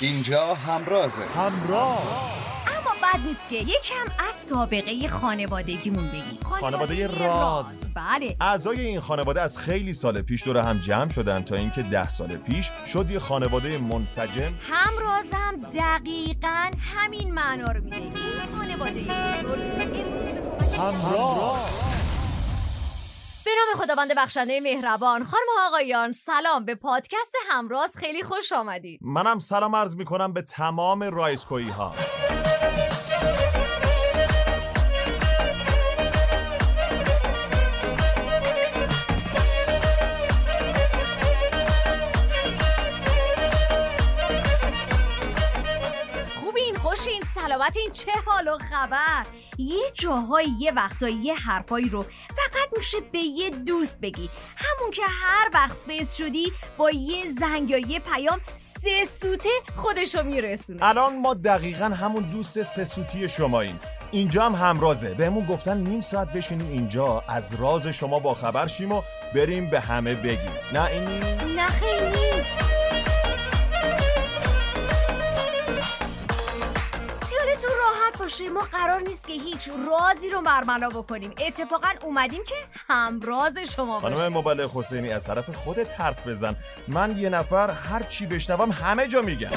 اینجا همرازه. همراه. اما بد نیست که یکم از سابقه خانوادگیمون بگیم. خانواده راز. بله. اعضای این خانواده از خیلی سال پیش دور هم جمع شدن تا اینکه ده سال پیش شد یه خانواده منسجم. همرازم دقیقا همین معنا رو میده. این خانواده. بزرگ امروز به کمک همراه. به نام خداوند بخشنده مهربان خانم آقایان سلام. به پادکست همراز خیلی خوش آمدید. منم سلام عرض می‌کنم به تمام رایسکویی ها خوشین سلامتین چه حال و خبر؟ یه جاهایی یه وقتایی یه حرفایی رو فقط میشه به یه دوست بگی. همون که هر وقت فیس شدی با یه زنگ یا یه پیام سه سوته خودشو میرسونه. الان ما دقیقا همون دوست سه سوتی شماییم. اینجا هم همرازه. بهمون گفتن نیم ساعت بشینیم اینجا. از راز شما با خبر شیم و بریم به همه بگیم. نه این نه خیلی نیست. خیالتون راحت باشه. ما قرار نیست که هیچ رازی رو برملا بکنیم. اتفاقا اومدیم که همراز شما خانم باشیم مبلغ حسینی از طرف خودت حرف بزن. من یه نفر هر چی بشنوم همه جا میگم.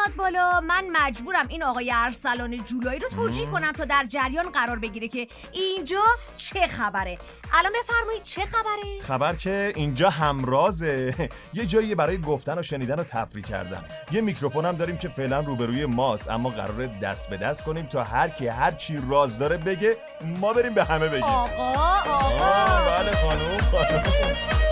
میاد بالا. من مجبورم این آقای ارسلان جولایی رو توجیه کنم تا در جریان قرار بگیره که اینجا چه خبره. الان بفرمایید چه خبره؟ خبر که اینجا همرازه. یه جایی برای گفتن و شنیدن و تفریح کردن. یه میکروفون هم داریم که فعلا روبروی ماست اما قراره دست به دست کنیم تا هر کی هر چی راز داره بگه ما بریم به همه بگیم. آقا آقا. بله خانم.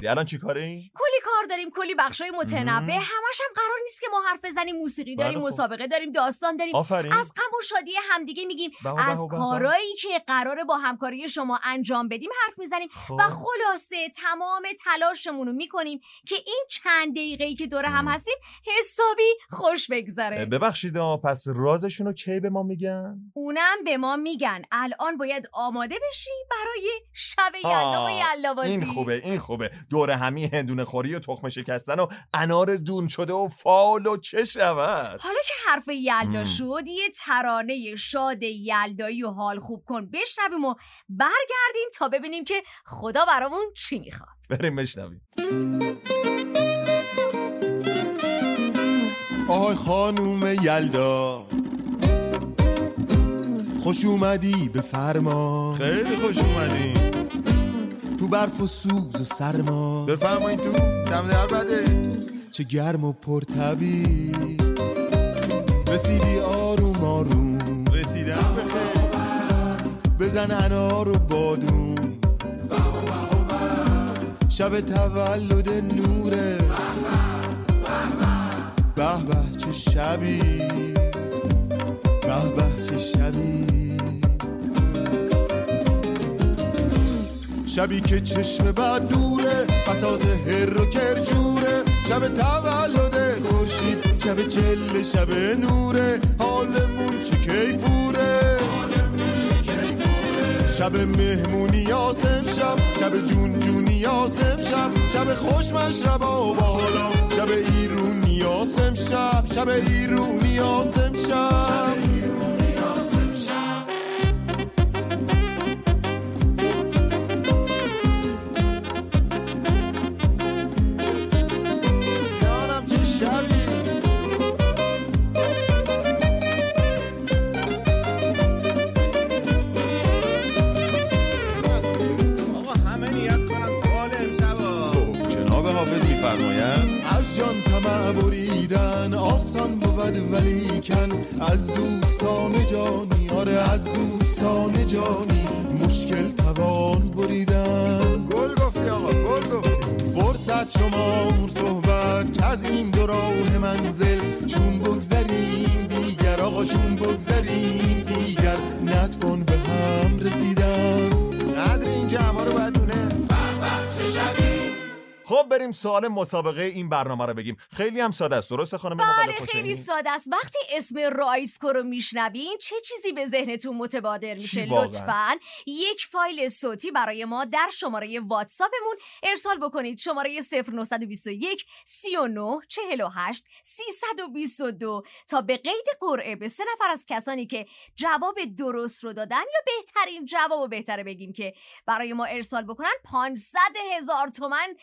خانم الان چی کاره این؟ کلی کار داریم کلی بخشای متنوع همش هم قرار نیست که ما حرف بزنیم موسیقی داریم بله خب. مسابقه داریم داستان داریم آفرین از غم و شادی همدیگه میگیم به به از. کارایی که قراره با همکاری شما انجام بدیم حرف می‌زنیم خب. و خلاصه تمام تلاشمون رو می‌کنیم که این چند دقیقه که دور هم. هستیم حسابی خوش بگذره ببخشید پس رازشون رو کی به ما میگن؟ اونم به ما میگن الان باید آماده بشی برای شب یلدا و یلدابازی این خوبه این خوبه دور همی هندونه خوری تخم شکستن و انار دون شده و فال و چه شود؟ حالا که حرف یلدا. شد یه ترانه شاد یلدایی و حال خوب کن بشنویم و برگردیم تا ببینیم که خدا برامون چی می‌خواد. بریم بشنویم. آهای خانوم یلدا. خوش اومدی به فرما خیلی خوش اومدین تو برف و سوز و سرما بفرمایید تو. دم در بده. چه گرم و پرتبی رسیدی آروم آروم. رسیدم بخیر. بزن انار و بادون. شب تولد نوره. به به چه شبی. به به چه شبی. شبی که چشم بعد دوره بساط هر و کرجوره شب تولد خورشید شب چله شب نوره. حالمون چه کیفوره؟ شب مهمونی یاسم شب شب جون جونی یاسم شب. شب خوش مشربا و بالا شب ایرونی یاسم شب. شب ایرونی یاسم شب. آسان بود ولیکن از دوستان جانی. آره از دوستان جانی. مشکل توان بریدن. گل گفتی آقا گل گفتی. فرصت شما صحبت که از این دو راه منزل. چون بگذریم دیگر آقا چون بگذریم دیگر. نتوان به هم رسیدن. قدر این جمع رو باید دونست خب بریم سوال مسابقه این برنامه رو بگیم. خیلی هم ساده است. درسته خانم بله خیلی؟ ساده است. وقتی اسم رایسکو رو میشنوین چه چیزی به ذهنتون متبادر میشه؟ لطفا یک فایل صوتی برای ما در شماره واتساپمون ارسال بکنید. شماره 0921 39 48 322 تا به قید قرعه به سه نفر از کسانی که جواب درست رو دادن یا بهترین جواب رو بهتره بگیم که برای ما ارسال بکنن 500 هزار تومن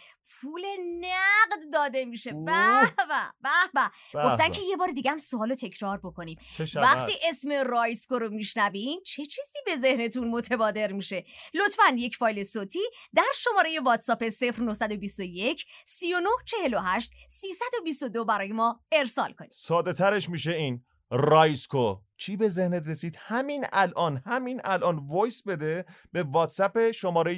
پول نقد داده میشه به. به گفتن. که یه بار دیگه هم سوالو تکرار بکنیم؟ وقتی اسم رایسکو رو میشنوین چه چیزی به ذهنتون متبادر میشه لطفا یک فایل صوتی در شماره واتساپ 0921 39 48 322 برای ما ارسال کنید ساده ترش میشه این رایسکو چی به ذهنت رسید؟ همین الان همین الان voice بده به واتساپ شماره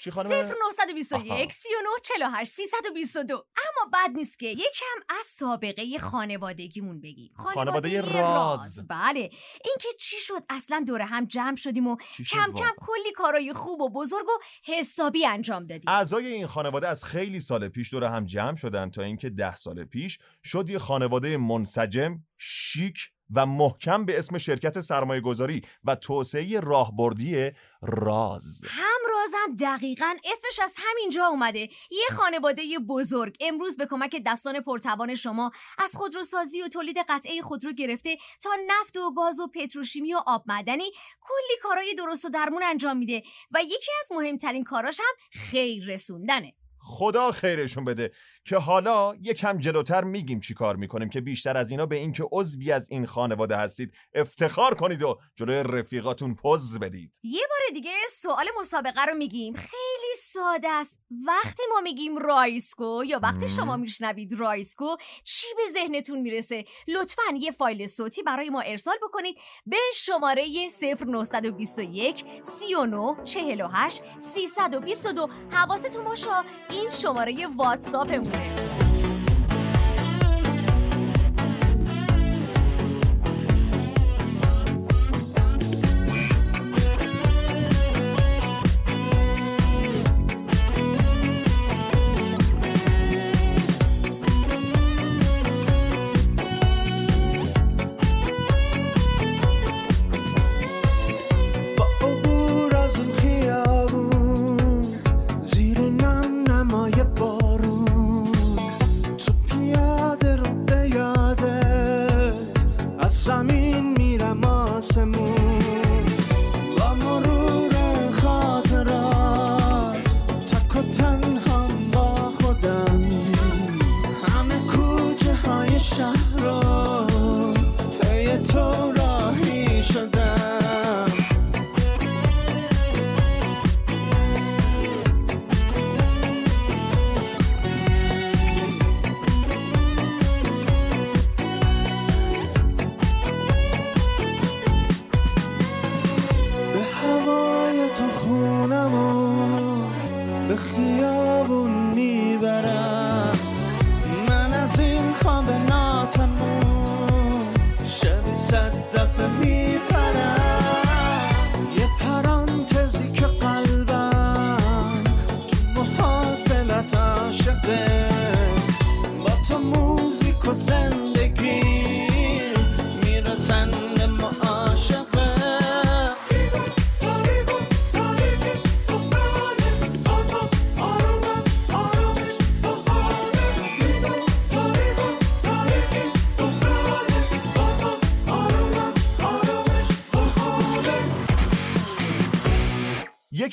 چی خانم؟ 0921 آها. 39 48 322 اما بد نیست که یکم از سابقه خانوادگیمون بگیم. خانواده راز. بله. اینکه چی شد؟ اصلا دور هم جمع شدیم و کم کم؟ کلی کارای خوب و بزرگ و حسابی انجام دادیم. اعضای این خانواده از خیلی سال پیش دور هم جمع شدن تا اینکه ده سال پیش شد یه خانواده منسجم شیک و محکم به اسم شرکت سرمایه گذاری و توسعه راهبردی راز. هم رازم دقیقا اسمش از همینجا اومده. یه خانواده بزرگ. امروز به کمک دستان پرتوان شما از خودروسازی و تولید قطعه خودرو گرفته تا نفت و گاز و پتروشیمی و آب معدنی کلی کارهای درست و درمون انجام میده و یکی از مهمترین کاراش هم خیر رسوندنه. خدا خیرشون بده که حالا یکم جلوتر میگیم چی کار می‌کنیم که بیشتر از اینا به اینکه عضوی از این خانواده هستید افتخار کنید و جلوی رفیقاتون پوز بدید. یه بار دیگه سوال مسابقه رو میگیم. خیلی ساده است. وقتی ما میگیم رایسکو یا وقتی. شما میشنوید رایسکو چی به ذهنتون می‌رسه؟ لطفا یه فایل صوتی برای ما ارسال بکنید به شماره 0921 39 48 322 حواستون باشه این شماره واتساپمونه.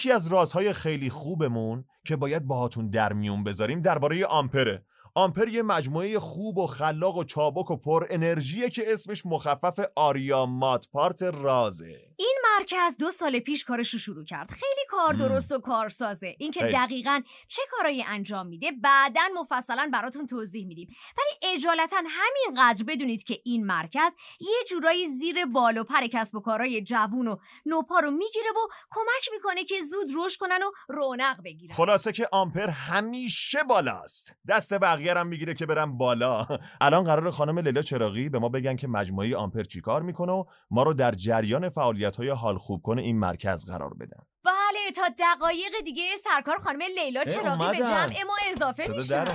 یکی از رازهای خیلی خوبمون که باید باهاتون در میون بذاریم درباره آمپره. آمپر یه مجموعه خوب و خلاق و چابک و پر انرژیه که اسمش مخفف آریا مات پارت رازه. این مرکز دو سال پیش کارش رو شروع کرد. خیلی کار. درست و کارسازه. اینکه. دقیقا چه کارایی انجام میده بعدا مفصلا براتون توضیح میدیم. ولی اجالتا همینقدر بدونید که این مرکز یه جورایی زیر بال و پر کسب و کارهای جوون و نوپا رو می‌گیره و کمک می‌کنه که زود رشد کنن و رونق بگیرن. خلاصه که آمپر همیشه بالاست. دست بقیه هم می‌گیره که برم بالا. الان قرار خانم لیلا چراغی به ما بگن که مجموعه آمپر چیکار می‌کنه و ما رو در جریان فعالیت های حال خوب کنه این مرکز قرار بدن. بله تا دقایق دیگه سرکار خانم لیلا چراقی به. جمع ما اضافه میشه.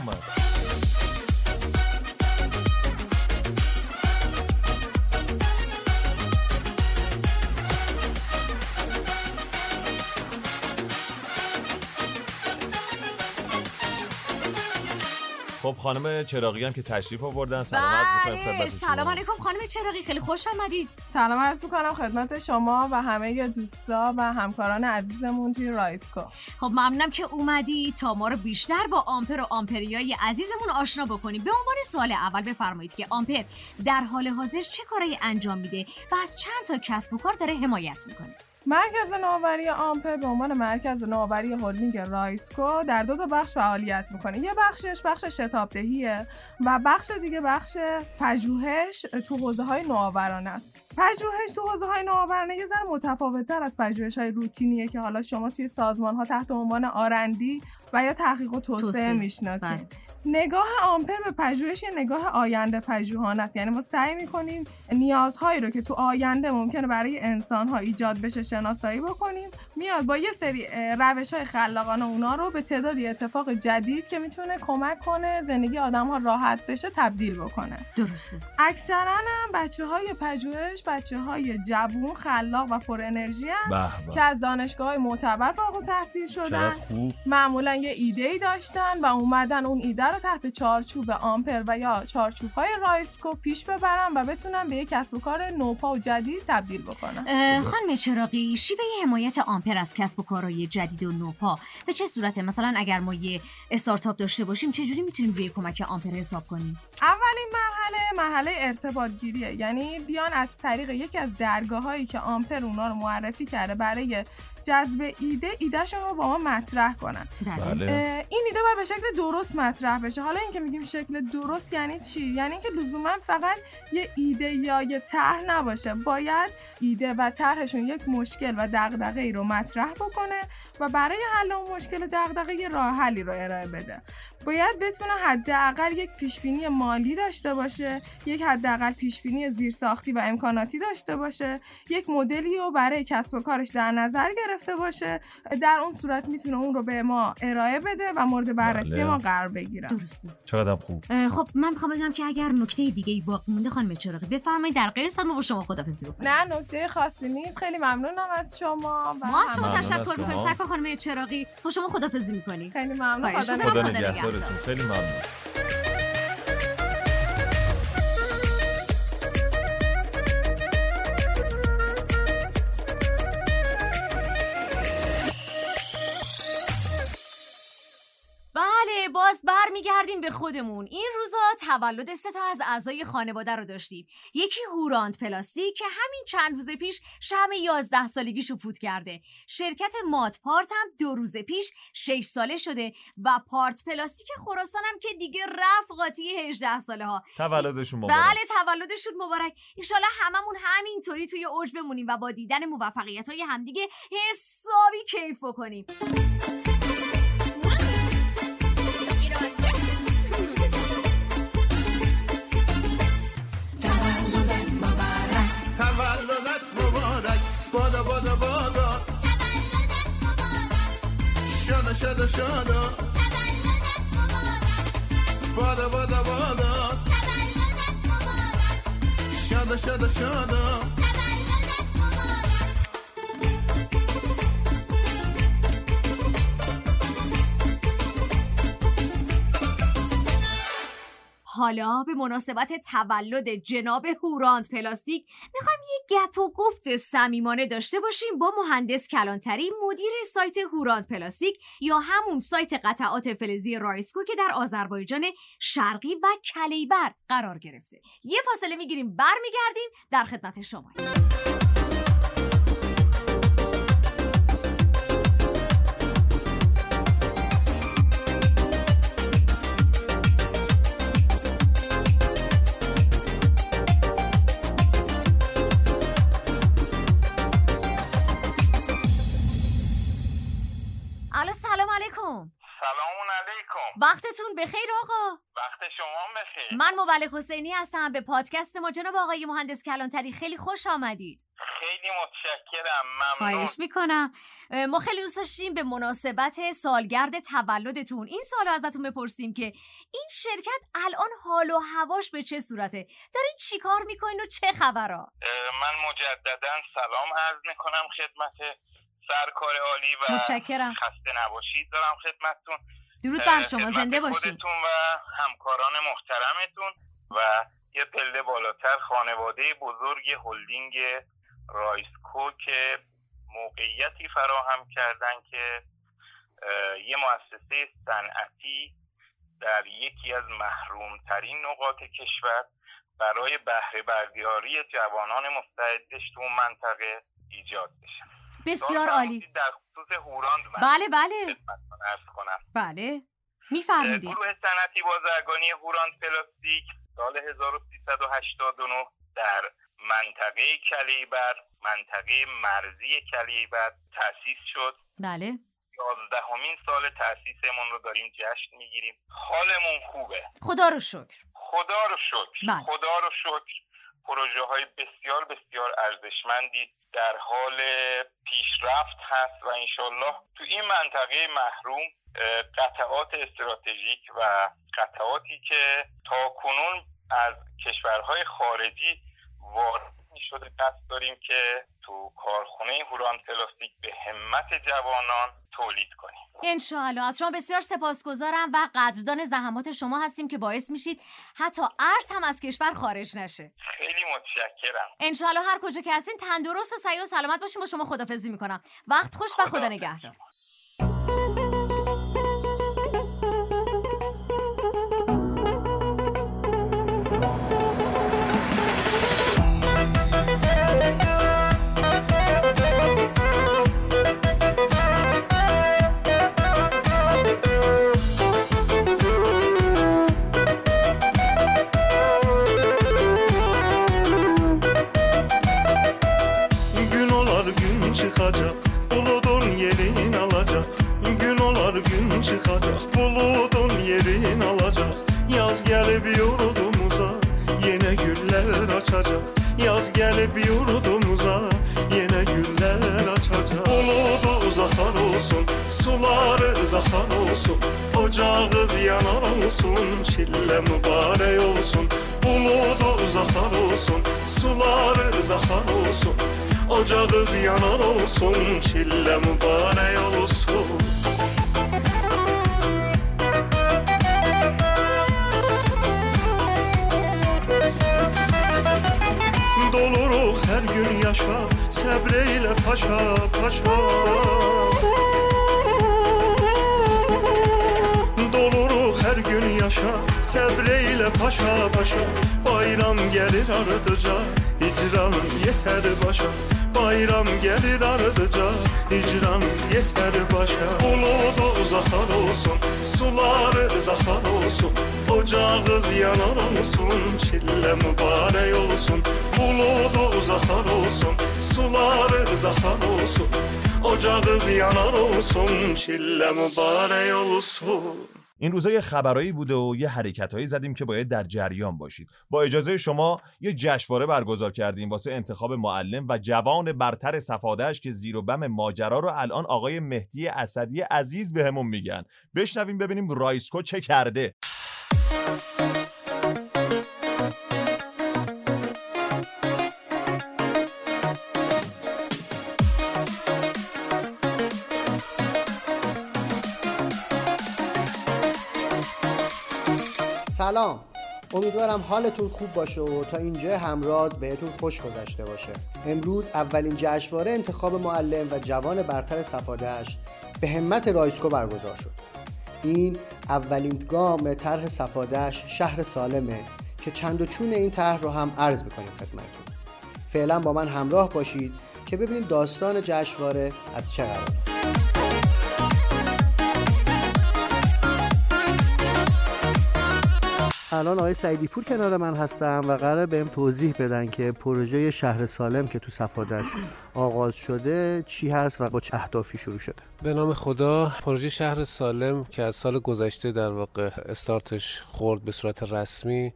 خب خانم چراغی هم که تشریف آوردن. سلام عرض می‌کنیم بله. سلام. علیکم خانم چراغی خیلی خوش آمدید. سلام عرض می‌کنم خدمت شما و همه دوستا و همکاران عزیزمون توی رایسکو خب ممنونم که اومدی تا ما رو بیشتر با آمپر و آمپریای عزیزمون آشنا بکنیم به عنوان سوال اول بفرمایید که آمپر در حال حاضر چه کارایی انجام میده و از چند تا کسب و کار داره حمایت می‌کنه؟ مرکز نوآوری آمپر به عنوان مرکز نوآوری هلدینگ رایسکو در دو تا بخش فعالیت می‌کنه یه بخشش بخش شتابدهیه و بخش دیگه بخش پژوهش تو حوزه های نوآورانه است پژوهش تو حوزه های نوآورانه یه ذره متفاوت‌تر از پژوهش های روتینیه که حالا شما توی سازمان ها تحت عنوان آرندی و یا تحقیق و توسعه. می‌شناسید بله. نگاه آمپر به پژوهش یه نگاه آینده پژوهانه است. یعنی ما سعی می‌کنیم نیازهایی رو که تو آینده ممکنه برای انسان ها ایجاد بشه شناسایی بکنیم. میاد با یه سری روش های خلاقانه اونا رو به تعدادی اتفاق جدید که می‌تونه کمک کنه زندگی آدم ها راحت بشه تبدیل بکنه. درسته. اکثرا هم بچه های پژوهش بچه های جوون خلاق و پر انرژی. که از دانشگاه های معتبر فارغ التحصیل شدن معمولا یه ایده ای داشتن و اومدن اون ایده رو تحت چارچوب آمپر و یا چارچوب های رایسکو پیش ببرن و بتونن به یک کسب و کار نوپا و جدید تبدیل بکنن اه، خانم چراغی شیوه حمایت آمپر از کسب و کارهای جدید و نوپا به چه صورته؟ مثلا اگر ما یه استارتاپ داشته باشیم چجوری می‌تونیم روی کمک آمپر حساب کنیم؟ اولین مرحله مرحله ارتباط گیریه یعنی بیان از طریق یکی از درگاه هایی که آمپر اونا رو معرفی کرده برای جذب ایده ایدهشون رو با ما مطرح کنن. بله. بله. این ایده باید به شکل درست مطرح بشه. حالا اینکه میگیم شکل درست یعنی چی؟ یعنی اینکه لزوما فقط یه ایده یا یه طرح نباشه. باید ایده و طرحشون یک مشکل و دغدغه ای رو مطرح بکنه و برای حل اون مشکل و دغدغه یه راه حلی رو ارائه بده. باید بتونه حداقل یک پیشبینی مالی داشته باشه یک حداقل پیشبینی زیرساختی و امکاناتی داشته باشه یک مدلی رو برای کسب و کارش در نظر گرفته باشه. در اون صورت می‌تونه اون رو به ما ارائه بده و مورد بررسی بله. ما قرار بگیره. درسته. چقدر خوب. خب من می‌خوام بدونم که اگر نکته دیگه ای باقی مونده خانم چراقی بفرمایید در غیر صد ما با شما خدافظی بکنیم. نه نکته خاصی نیست. خیلی ممنونم از شما و ما از شما تشکر شما. می‌کنیم سرکار خانم چراقی با شما خدافظی می‌کنیم خیلی ممنون. خدا نگهدارتون نگهدار. خیلی ممنون. بله باز برمیگردیم به خودمون. این روزا تولد سه تا از اعضای خانواده رو داشتیم. یکی هوراند پلاستیک که همین چند روز پیش شم 11 سالگیشو فوت کرده. شرکت مات پارت هم دو روز پیش 6 ساله شده و پارت پلاستیک خراسان هم که دیگه رفت قاطی 18 ساله ها تولدشون مبارک. بله تولدشون مبارک. ایشالا هممون همینطوری توی اوج بمونیم و با دیدن موفقیت های همدیگه حسابی کیف بکنیم. شادا شادا شادا بادا بادا بادا شادا شادا شادا حالا به مناسبت تولد جناب هوراند پلاستیک می‌خوایم یه گپ و گفت صمیمانه داشته باشیم با مهندس کلانتری مدیر سایت هوراند پلاستیک یا همون سایت قطعات فلزی رایسکو که در آذربایجان شرقی و کلیبر قرار گرفته. یه فاصله می‌گیریم برمیگردیم در خدمت شما. بخیر آقا. وقت شما بخیر. من مبلغ حسینی هستم. به پادکست ما جناب آقای مهندس کلانتری خیلی خوش آمدید. خیلی متشکرم. ممنون. خواهش می‌کنم. ما خیلی دوست داشتیم به مناسبت سالگرد تولدتون. این سال ازتون بپرسیم که این شرکت الان حال و هواش به چه صورته؟ دارین چیکار می‌کنین و چه خبرها من مجددا سلام عرض می‌کنم خدمت سرکار عالی و متشکرم. خسته نباشید دارم خدمتتون. درود بر شما زنده باشین. خودتون و همکاران محترمتون و یه پله بالاتر خانواده بزرگ هلدینگ رایسکو که موقعیتی فراهم کردن که یه مؤسسه صنعتی در یکی از محرومترین نقاط کشور برای بهره برداری جوانان مستعدش تو اون منطقه ایجاد بشه. بسیار عالی. در خصوص هوراند من بله بله. کنم بله. میفرمودین گروه صنعتی بازرگانی هوراند پلاستیک سال 1389 در منطقه کلیبر منطقه مرزی کلیبر تأسیس شد. بله. یازدهمین سال تأسیسمون رو داریم جشن می‌گیریم. حالمون خوبه. خدا رو شکر. خدا رو شکر. بله. خدا رو شکر. پروژه های بسیار بسیار ارزشمندی در حال پیشرفت هست و انشالله تو این منطقه محروم قطعات استراتژیک و قطعاتی که تا کنون از کشورهای خارجی وارد شده قصد داریم که تو کارخونه هوران پلاستیک به همت جوانان تولید کنیم. انشاءالله. از شما بسیار سپاسگزارم و قدردان زحمات شما هستیم که باعث میشید حتی ارز هم از کشور خارج نشه. خیلی متشکرم. انشاءالله هر کجا که هستین تندرست و سعی و سلامت باشین. با شما خدافزی می‌کنم. وقت خوش و خدا خدا نگهدار. Çille mübarek olsun Buludu uzakar olsun Suları zakar olsun Ocağız yanar olsun Çille mübarek olsun. Doluruk her gün yaşa Sebreyle paşa paşa. Doluruk her gün yaşa Sebreyle paşa paşa Bayram gelir ardıca Hicranın yeter başa. Bayram gelir ardıca Hicran yeter başa. Buludu uzakar olsun Suları zakar olsun Ocağız yanar olsun Çille mübarek olsun. Buludu uzakar olsun Suları zakar olsun Ocağız yanar olsun Çille mübarek olsun این روزا یه خبرایی بوده و یه حرکتهایی زدیم که باید در جریان باشید با اجازه شما یه جشنواره برگزار کردیم واسه انتخاب معلم و جوان برتر صفادهش که زیر و بم ماجرا رو الان آقای مهدی اسدی عزیز بهمون میگن. بشنویم ببینیم رایسکو چه کرده. سلام. امیدوارم حالتون خوب باشه و تا اینجا همراز بهتون خوش گذشته باشه. امروز اولین جشنواره انتخاب معلم و جوان برتر صفادهش به همت رایسکو برگزار شد. این اولین گام طرح صفادهش شهر سالمه که چند و چون این طرح رو هم عرض می‌کنیم خدمتتون. فعلا با من همراه باشید که ببینیم داستان جشنواره از چه قراره. الان آقای سعیدی پور کنار من هستم و قراره بهم توضیح بدن که پروژه شهر سالم که تو صفادشت آغاز شده چی هست و با چه اهدافی شروع شده. به نام خدا پروژه شهر سالم که از سال گذشته در واقع استارتش خورد به صورت رسمی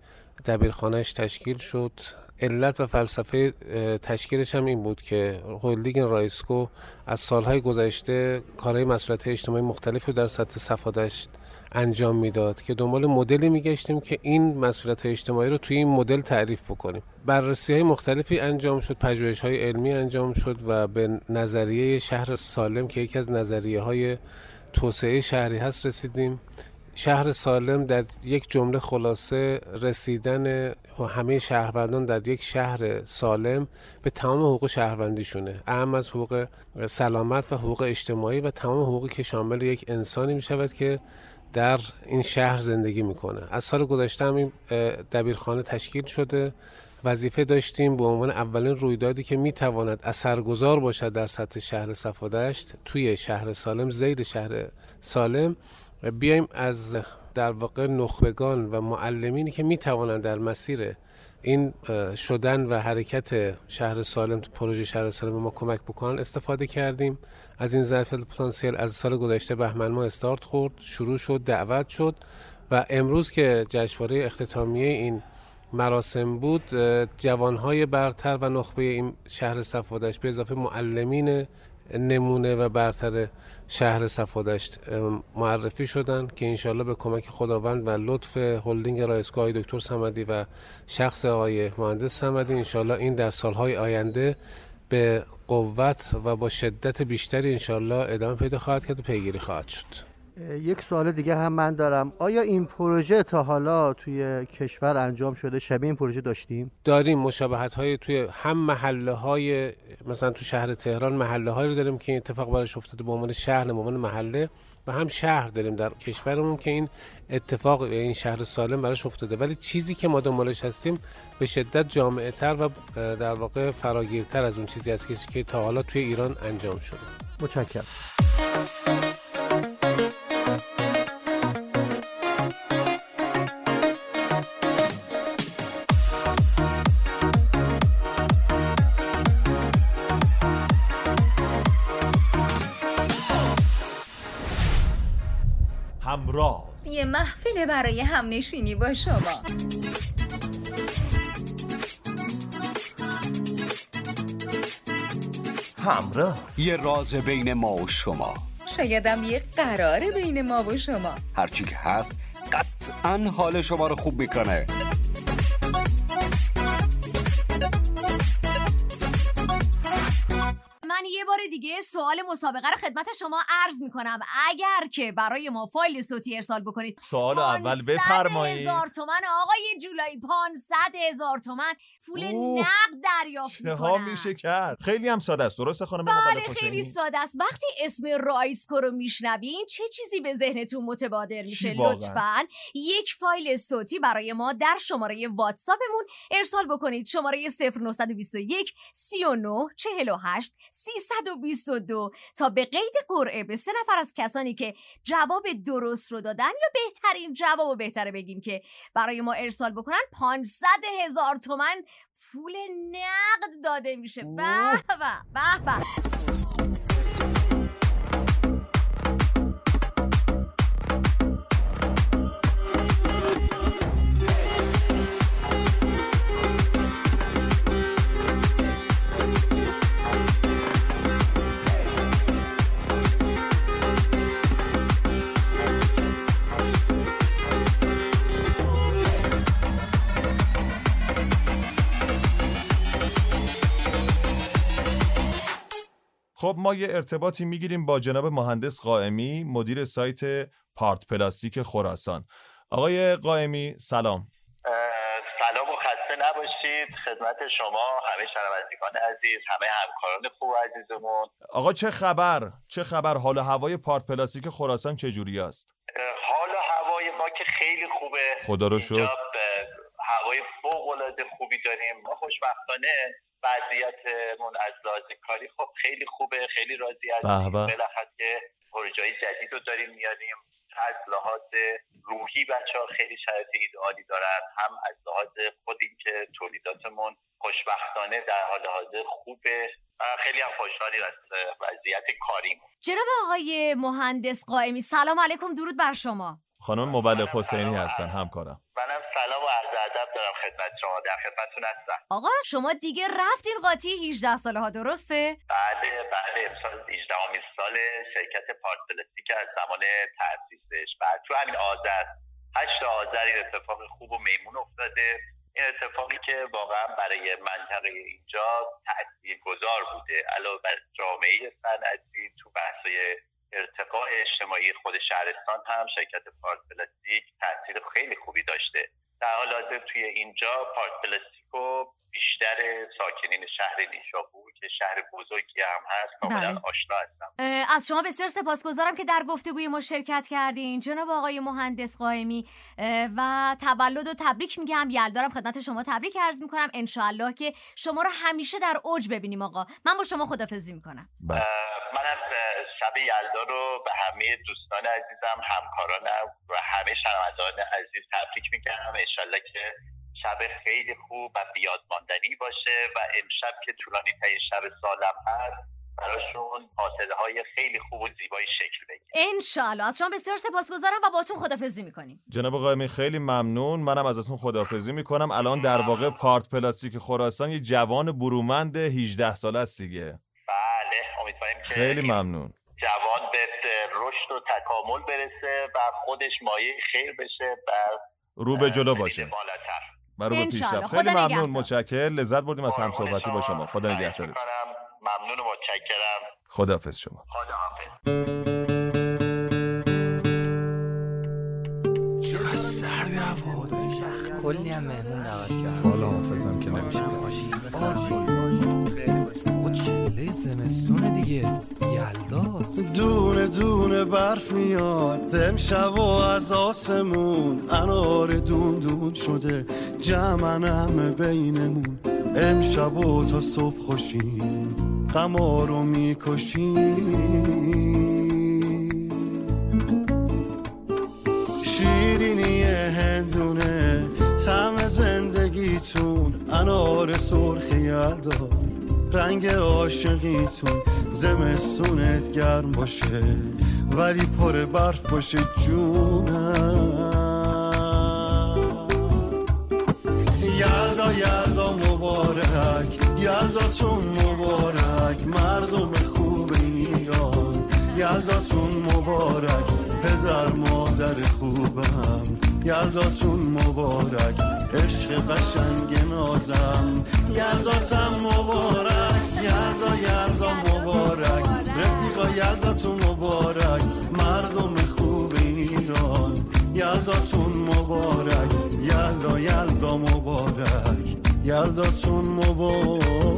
دبیرخانهش تشکیل شد. علت و فلسفه تشکیلش هم این بود که هلدینگ رایسکو از سالهای گذشته کارهای مسئولیت اجتماعی مختلفی در سطح صفادشت انجام می‌داد که دنبال مدلی میگشتیم که این مسئولیت اجتماعی رو توی این مدل تعریف بکنیم. بررسی های مختلفی انجام شد پژوهش های علمی انجام شد و به نظریه شهر سالم که یکی از نظریه های توسعه شهری هست رسیدیم. شهر سالم در یک جمله خلاصه رسیدن همه شهروندان در یک شهر سالم به تمام حقوق شهروندیشونه. اهم از حقوق سلامت و حقوق اجتماعی و تمام حقوقی که شامل یک انسانی می شود که در این شهر زندگی می‌کنه. از سال گذشته هم این دبیرخانه تشکیل شده. وظیفه داشتیم به عنوان اولین رویدادی که می‌تواند اثرگذار باشد در سطح شهر صفادشت توی شهر سالم زیر شهر سالم. بیایم از در واقع نخبگان و معلمینی که می‌توانند در مسیر این شدن و حرکت شهر سالم پروژه شهر سالم ما کمک بکنن استفاده کردیم. از این ظرفیت پتانسیل از سال گذشته بهمن ما استارت خورد شروع شد دعوت شد و امروز که جشنواره اختتامیه این مراسم بود جوانهای برتر و نخبه این شهر صفادشت به اضافه معلمین نمونه و برتر شهر صفادشت معرفی شدن که انشالله به کمک خداوند و لطف هلدینگ رایسکو دکتر سمدی و شخص آقای مهندس سمدی انشالله این در سالهای آینده به قوت و با شدت بیشتری انشالله ادامه پیدا خواهد کرد و پیگیری خواهد شد. یک سوال دیگه هم من دارم. آیا این پروژه تا حالا توی کشور انجام شده؟ شبیه این پروژه داشتیم؟ داریم مشابهت های توی هم محله های مثلا تو شهر تهران محله هایی رو داریم که این اتفاق براش افتاده به عنوان شهر به عنوان محله. و هم شهر داریم در کشورمون که این اتفاق این شهر سالم براش افتاده. ولی چیزی که ما دنبالش هستیم به شدت جامعه تر و در واقع فراگیرتر از اون چیزی است که تا حالا توی ایران انجام شده. متشکرم. همراز یه محفل برای همنشینی با شما. همراز. یه راز بین ما و شما. شایدم یه قرار بین ما و شما. هرچی که هست قطعا حال شما رو خوب می‌کنه. دیگه سوال مسابقه رو خدمت شما عرض می‌کنم. اگر که برای ما فایل صوتی ارسال بکنید سوال اول بفرمایید. هزار تومن آقای جولای 500 هزار تومن. پول نقد دریافت می‌کنم. میشه کرد؟ خیلی هم ساده است. درسته خانم بله خیلی؟ ساده است. وقتی اسم رایسکو رو میشنوین چه چیزی به ذهنتون متبادر میشه؟ لطفا یک فایل صوتی برای ما در شماره واتساپمون ارسال بکنید. شماره 0921 39 48 322 تا به قید قرعه به سه نفر از کسانی که جواب درست رو دادن یا بهترین جواب رو بهتره بگیم که برای ما ارسال بکنن 500 هزار تومن پول نقد داده میشه. به به به به. خب ما یه ارتباطی می‌گیریم با جناب مهندس قائمی مدیر سایت پارت پلاستیک خراسان. آقای قائمی سلام. سلام و خسته نباشید. خدمت شما همه شنوندگان عزیز همه همکاران خوب عزیزمون. آقا چه خبر؟ چه خبر؟ حال هوای پارت پلاستیک خراسان چجوری است؟ حال و هوای ما که خیلی خوبه. خدا رو شکر. هوای فوق العاده خوبی داریم. ما خوشبختانه وضعیتمون از لحاظ کاری خب خیلی خوبه خیلی راضی هستیم. به. بالاخره که پروژه جدید رو داریم میاریم. از لحاظ روحی بچه ها خیلی شرایط ایدئالی دارن. هم از لحاظ خود این که تولیداتمون خوشبختانه در حال حاضر خوبه و خیلی هم خوشحالی از وضعیت کاریم جناب آقای مهندس قائمی سلام علیکم. درود بر شما. خانم مبلغ حسینی هستن همکارم. منم سلام و عرض ادب دارم خدمت شما در خدمتتون هستم. آقا شما دیگه رفتین قاطی 18 ساله ها درسته؟ بله بله امسال 18 امین سال شرکت پارت پلاستیک از زمان تأسیسش. بعد تو همین آذر 8 آذر این اتفاق خوب و میمون افتاده. این اتفاقی که واقعا برای منطقه اینجا تأثیر گذار بوده علاوه بر جامعه صنعتی تو بحثای ارتقاء اجتماعی خود شهرستان هم شرکت پارک پلاستیک تاثیر خیلی خوبی داشته. در حال حاضر توی اینجا پارک پلاستیکو بیشتر ساکنین شهر نیشابور که شهر بزرگی هم هست. کاملا بله. آشنا هستم. از شما بسیار سپاسگزارم که در گفتگوی ما شرکت کردین. جناب آقای مهندس قائمی و تولد و تبریک میگم. یلدارم خدمت شما تبریک عرض می‌کنم. انشاءالله که شما رو همیشه در اوج ببینیم آقا. من با شما خدافزی می‌کنم. بله. من از اه، شب یلدا رو به همه دوستان عزیزم همکارانم و همه شنوندگان عزیز تبریک میگم. انشالله که شب خیلی خوب و بیادماندنی باشه و امشب که طولانی ترین شب سالم هست براشون حاصله های خیلی خوب و زیبایی شکل بگیره. انشاءالله. از شما بسیار سپاسگزارم و باتون خدافزی می‌کنیم. جناب قائمی خیلی ممنون. منم ازتون خداحافظی می‌کنم. الان در واقع پارت پلاستیک خراسان یه جوان برومند 18 ساله است دیگه. بله امیدواریم که خیلی ممنون. جوان به رشد و تکامل برسه و خودش مایه خیر بشه و رو به جلو باشه. بالاتر. انشالله. پیشرفت. خیلی ممنون نگهدار. متشکر لذت بردیم از همصحبتی با شما. خدا نگهدارت. ممنون متشکرم. خداحافظ شما. خدا چقدر سرد هوا کلی هم مهمون دعوت کرد حالا حافظم که نمیشه زمستون دیگه. یلداست دونه دونه برف میاد. امشب و از آسمون انار دون دون شده. جمعن همه بینمون. امشب و تا صبح خوشیم. غما رو می‌کشیم. شیرینی هندونه. طعم زندگیتون. انار سرخ یلدا. رنگ عاشقیتون زمستونت گرم باشه ولی پر برف باشه جونم. یلدا یلدا مبارک یلداتون مبارک مردم خوب ایران. یلداتون مبارک پدر مادر خوبم. یلداتون مبارک عشق قشنگ نازم. یلداتم مبارک یلدا یلدا مبارک. رفیقا یلداتون مبارک مردم خوب ایران. یلداتون مبارک یلدا یلدا مبارک. یلداتون مبارک.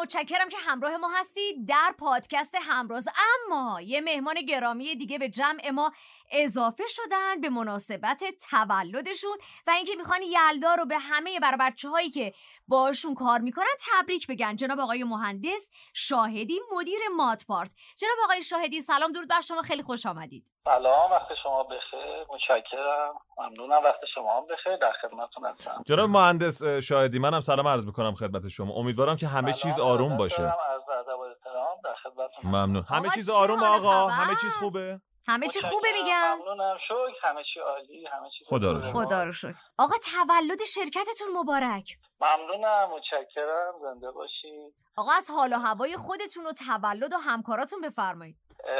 متشکرم که همراه ما هستید در پادکست همراز. اما یه مهمان گرامی دیگه به جمع ما اضافه شدن به مناسبت تولدشون و اینکه می‌خوان یلدا رو به همه بر بچه هایی که باشون کار می‌کنن تبریک بگن. جناب آقای مهندس شاهدی مدیر ماتپارت جناب آقای شاهدی سلام درود بر شما خیلی خوش آمدید. سلام وقت شما بخیر. متشکرم. ممنونم وقت شما هم بخیر. در خدمتتون هستم. جناب مهندس اه، شاهدی منم سلام عرض می‌کنم خدمت شما. امیدوارم که همه چیز آروم باشه. از ادب و احترام در خدمتتون ممنون. همه چیز آروم آقا؟ همه چیز خوبه؟ همه چی خوبه میگم. ممنونم. شکر. همه چی عالی. همه چی خدا رو. شکر. خدا رو شکر. آقا تولد شرکتتون مبارک. ممنونم. متشکرم. زنده باشید آقا از حال و هوای خودتون و تولد و همکاراتون بفرمایید. اه،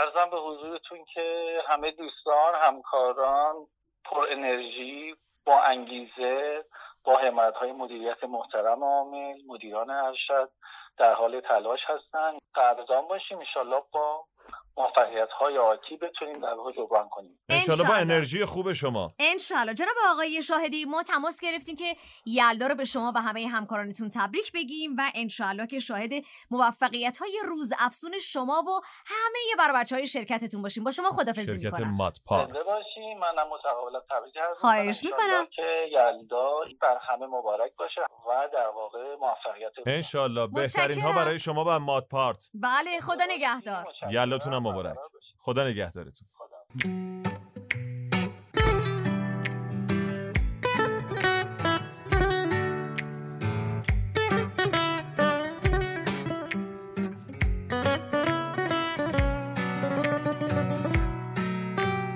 عرضم به حضورتون که همه دوستان همکاران پر انرژی با انگیزه با همت های مدیریت محترم عامل مدیران ارشد در حال تلاش هستن. قدردان باشیم. انشالله با موفقیت های آتی بتونیم در واقع جبران کنیم. انشالله با. انرژی خوب شما. انشالله جناب آقای شاهدی ما تماس گرفتیم که یلدا رو به شما و همه همکارانتون تبریک بگیم و انشالله که شاهد موفقیت های روز افزون شما و همه بر بچه های شرکتتون باشیم. با شما خدافزی شرکت می‌کنم. مات پارت. زنده باشیم منم متقابلا تبریک عرض خواهش می‌کنم. که یلدا بر همه مبارک باشه و در واقع موفقیت انشالله بهترین ها. برای شما و مات پارت. بله خدا نگهدار. متشکرم. هم مبارک. خدا نگهدارتون.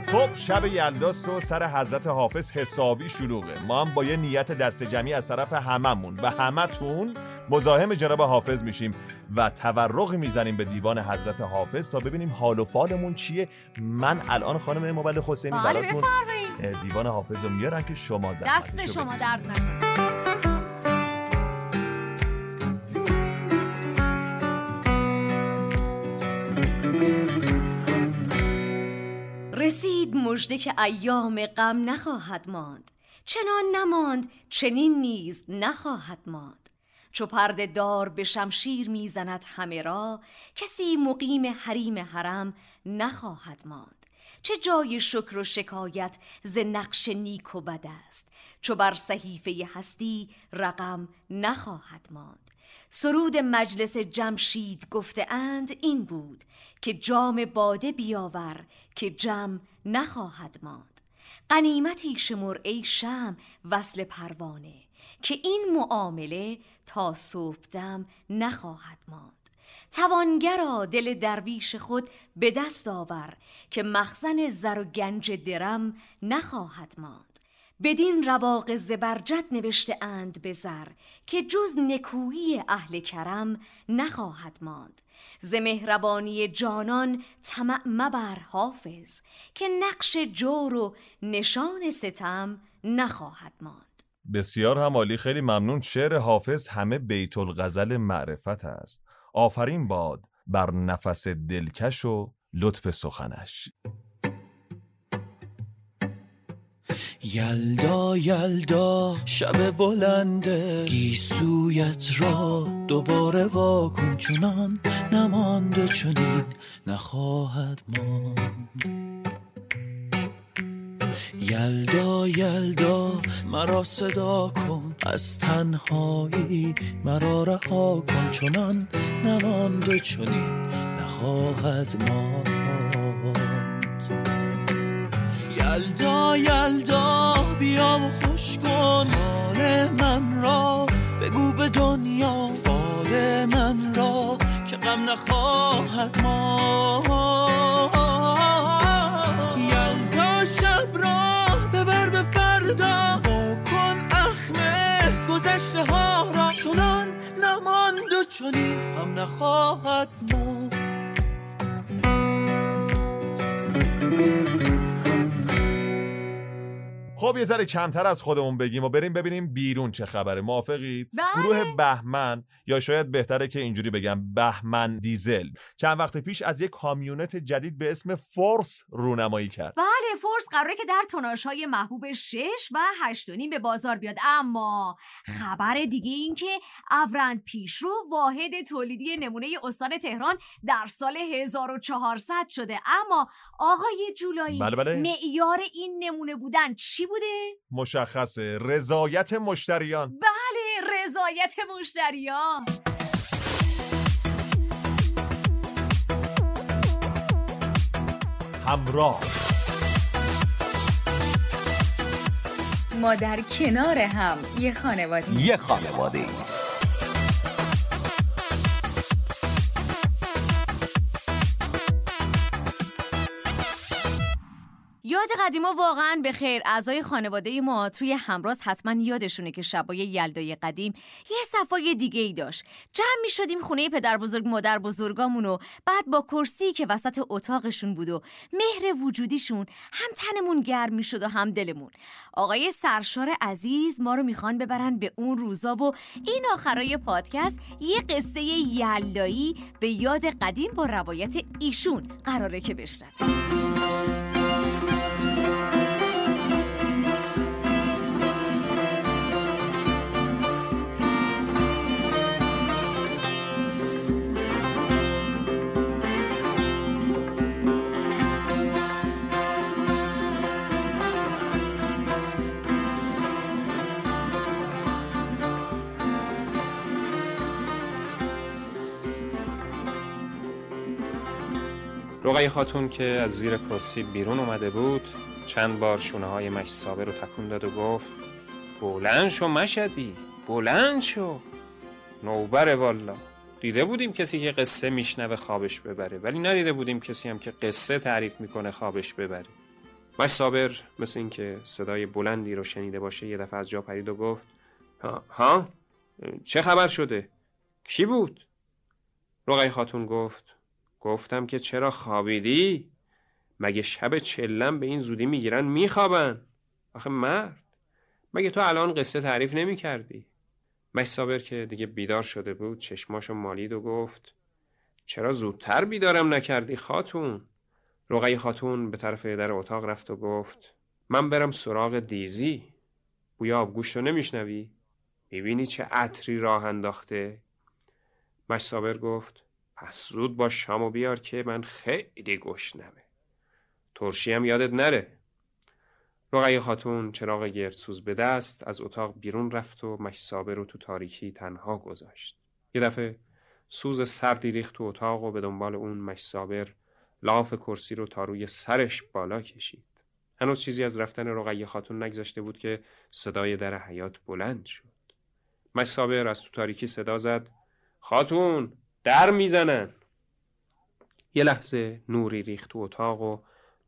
خب شب یلداست و سر حضرت حافظ حسابی شلوغه. ما هم با یه نیت دست جمعی از طرف هممون. و همتون مزاحم جناب حافظ میشیم و تورق می‌زنیم به دیوان حضرت حافظ تا ببینیم حال و فالمون چیه. من الان خانم مبل حسینی بله براتون دیوان حافظ رو میارم که شما زحمتشو دست. شما درد نکنه. رسید مژده که ایام غم نخواهد ماند. چنان نماند چنین نیز نخواهد ماند. چو پرده دار به شمشیر می‌زند همه را کسی مقیم حریم حرم نخواهد ماند. چه جای شکر و شکایت ز نقش نیک و بد است؟ چو بر صحیفه هستی رقم نخواهد ماند. سرود مجلس جمشید گفته اند این بود که جام باده بیاور که جم نخواهد ماند. قنیمتی شمر ای شم وصل پروانه. که این معامله تا صبحدم نخواهد ماند. توانگرا دل درویش خود به دست آور که مخزن زر و گنج درم نخواهد ماند. بدین رواق زبرجد نوشته اند به زر که جز نکویی اهل کرم نخواهد ماند. ز مهربانی جانان طمع مبر حافظ که نقش جور و نشان ستم نخواهد ماند. بسیار هم عالی خیلی ممنون. شعر حافظ همه بیت الغزل معرفت است. آفرین باد بر نفس دلکش و لطف سخنش. یلدا یلدا شب بلنده. گیسویت را دوباره واکن چنان. نمانده چنین نخواهد ماند. یلدا یلدا مرا صدا کن. از تنهایی مرا رها کن. چنان نمانده چنین نخواهد ماند. یلدا یلدا بیا و خوش کن. حال من را بگو به دنیا. فال من را که غم نخواهد ماند. گذشته ها را چنان نماند و چنین هم نخواهد ماند. خب یه ذره کمتر از خودمون بگیم و بریم ببینیم بیرون چه خبره. موافقید بله. گروه بهمن یا شاید بهتره که اینجوری بگم بهمن دیزل. چند وقت پیش از یک کامیونت جدید به اسم فورس رونمایی کرد. بله فورس قراره که در توناژ های محبوب 6 و 8 و نیم به بازار بیاد. اما خبر دیگه این که اورند پیشرو واحد تولیدی نمونه استان تهران در سال 1400 شده. اما آقای جولایی بله، بله. معیار این نمونه بودن چی بوده؟ مشخصه. رضایت مشتریان. بله رضایت مشتریان. همراه. ما در کنار هم یه خانواده. یه خانواده یاد قدیما واقعا به خیر. اعضای خانواده ما توی همراز حتما یادشونه که شبای یلدای قدیم یه صفای دیگه ای داشت. جمع می شدیم خونه پدر بزرگ مادر بزرگامون و بعد با کرسی که وسط اتاقشون بود و مهر وجودیشون هم تنمون گرم می شد و هم دلمون. آقای سرشار عزیز ما رو می‌خوان ببرن به اون روزا و این آخرای پادکست یه قصه یلدایی به یاد قدیم با روایت ایشون قراره که بشنویم. رقیه خاتون که از زیر کرسی بیرون اومده بود چند بار شونه های مشسابه رو تکون داد و گفت بلند شو مشدی بلند شو. نوبره والا. دیده بودیم کسی که قصه میشنوه خوابش ببره ولی ندیده بودیم کسی هم که قصه تعریف می‌کنه خوابش ببره. مش صابر مثل اینکه صدای بلندی رو شنیده باشه یه دفعه از جا پرید و گفت ها, ها؟ چه خبر شده؟ کی بود؟ رقی خاتون گفت گفتم که چرا خوابیدی مگه شب چلم به این زودی می‌گیرن میخوابن آخه مرد مگه تو الان قصه تعریف نمی کردی؟ مش صابر که دیگه بیدار شده بود چشماشو مالید و گفت چرا زودتر بیدارم نکردی خاتون؟ رقی خاتون به طرف در اتاق رفت و گفت من برم سراغ دیزی بویا آبگوش رو نمیشنوی؟ می‌بینی چه عطری راه انداخته؟ مش صابر گفت پس زود با شامو بیار که من خیلی گشنمه ترشی هم یادت نره. رقیه خاتون چراغ گردسوز به دست از اتاق بیرون رفت و مشسابه رو تو تاریکی تنها گذاشت. یه دفعه سوز سردی ریخت تو اتاق و به دنبال اون مشسابر لاف کرسی رو تا روی سرش بالا کشید. هنوز چیزی از رفتن رقیه خاتون نگذشته بود که صدای در حیات بلند شد. مشسابر از تو تاریکی صدا زد. خاتون! در می‌زنن. یه لحظه نوری ریخت تو اتاق و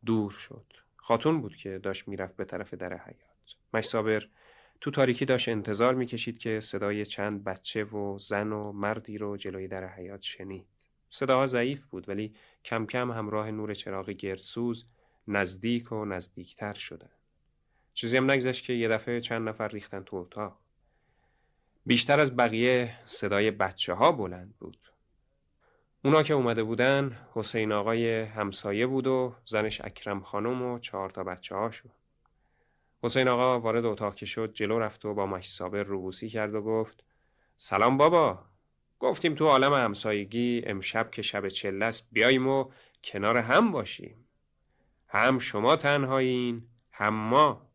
دور شد. خاتون بود که داشت می‌رفت به طرف در حیات مشصابر تو تاریکی داشت انتظار می‌کشید که صدای چند بچه و زن و مردی رو جلوی در حیات شنید. صداها ضعیف بود ولی کم کم همراه نور چراغ گردسوز نزدیک و نزدیکتر شدن. چیزی هم نگذشت که یه دفعه چند نفر ریختن تو اتاق. بیشتر از بقیه صدای بچه ها بلند بود. اونا که اومده بودن حسین آقای همسایه بود و زنش اکرم خانم و چهار تا بچه هاشون. حسین آقا وارد اتاق که شد جلو رفت و با مش روبوسی کرد و گفت سلام بابا. گفتیم تو عالم همسایگی امشب که شب چله است بیاییم و کنار هم باشیم. هم شما تنهایین هم ما.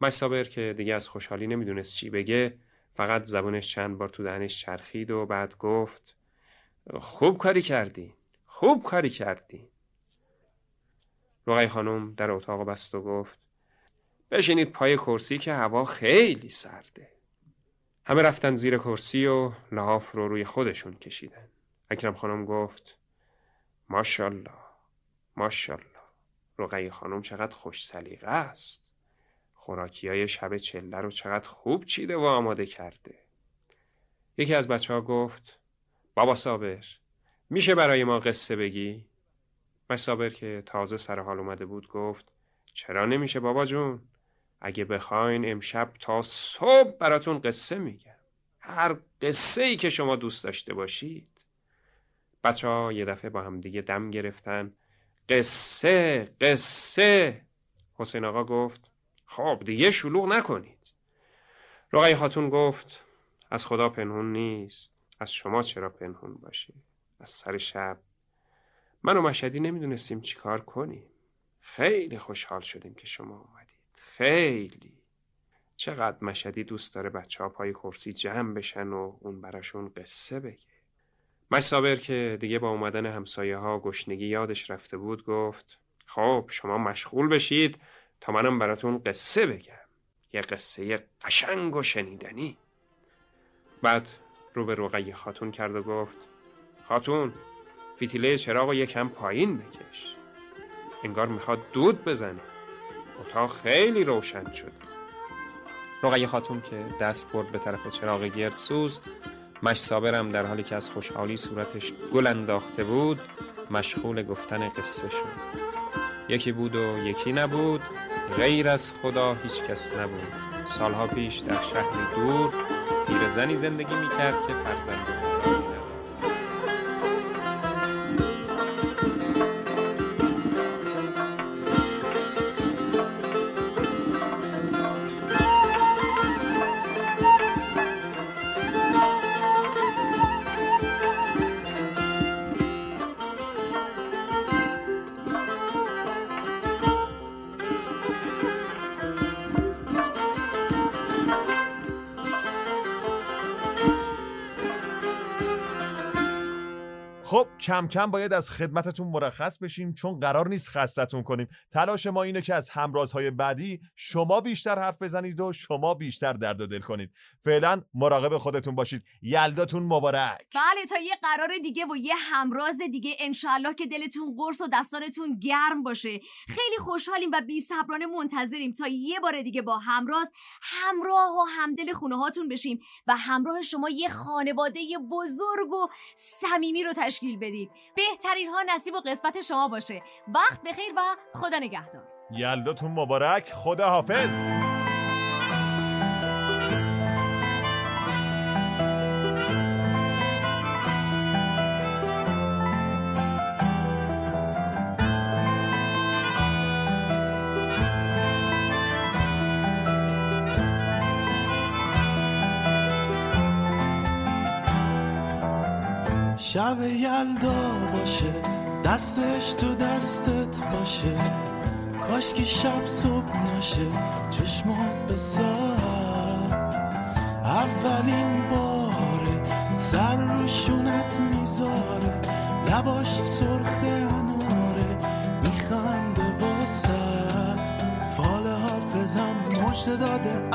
مش که دیگه از خوشحالی نمی‌دونست چی بگه فقط زبونش چند بار تو دهنش چرخید و بعد گفت خوب کاری کردی خوب کاری کردی رقی خانم در اتاق بست و گفت بشینید پای کرسی که هوا خیلی سرده. همه رفتن زیر کرسی و لحاف رو روی خودشون کشیدن. اکرم خانم گفت ماشالله ماشالله رقی خانم چقدر خوش سلیقه است. خوراکی های شب چله رو چقدر خوب چیده و آماده کرده. یکی از بچه ها گفت بابا صابر میشه برای ما قصه بگی؟ و صابر که تازه سر حال اومده بود گفت چرا نمیشه بابا جون؟ اگه بخواین امشب تا صبح براتون قصه میگم. هر قصه ای که شما دوست داشته باشید. بچه ها یه دفعه با هم دیگه دم گرفتن. قصه قصه. حسین آقا گفت خب دیگه شلوغ نکنید. رقی خاتون گفت از خدا پنهون نیست. از شما چرا پنهون باشه از سر شب؟ من و مشهدی نمی‌دونستیم چیکار کنیم. خیلی خوشحال شدیم که شما اومدید. خیلی. چقدر مشهدی دوست داره بچه ها پای کرسی جمع بشن و اون براشون قصه بگه. مش که دیگه با اومدن همسایه ها گشنگی یادش رفته بود گفت خب شما مشغول بشید تا منم براتون قصه بگم. یه قصه قشنگ و شنیدنی. بعد رو به رقیه خاتون کرد و گفت خاتون فیتیله چراغ یکم پایین بکش. انگار می‌خواد دود بزنه. اتاق خیلی روشن شد رقیه خاتون که دست برد به طرف چراغ گردسوز مش صابرم در حالی که از خوشحالی صورتش گل انداخته بود مشغول گفتن قصه شد. یکی بود و یکی نبود غیر از خدا هیچ کس نبود. سالها پیش در شهری دور زنی زندگی می‌کرد که فرزند کم کم باید از خدمتتون مرخص بشیم چون قرار نیست خستتون کنیم. تلاش ما اینه که از همرازهای بعدی شما بیشتر حرف بزنید و شما بیشتر درد و دل کنید. فعلا مراقب خودتون باشید. یلداتون مبارک. بله تا یه قرار دیگه و یه همراز دیگه انشالله که دلتون قرص و دستانتون گرم باشه. خیلی خوشحالیم و بی صبرانه منتظریم تا یه بار دیگه با همراز همراه و همدل خونه هاتون بشیم و همراه شما یه خانواده بزرگ و صمیمی رو تشکیل بدیم بهترین ها نصیب و قسمت شما باشه. وقت بخیر و خدا نگهدار. یلداتون مبارک. خدا حافظ دستش تو دستت باشه. کاش که شب صبح نشه. چشمات به ساعت. اولین باره. سر رو شونت می‌ذاره. لباش سرخ اناره میخنده واسد فال حافظم مجد داده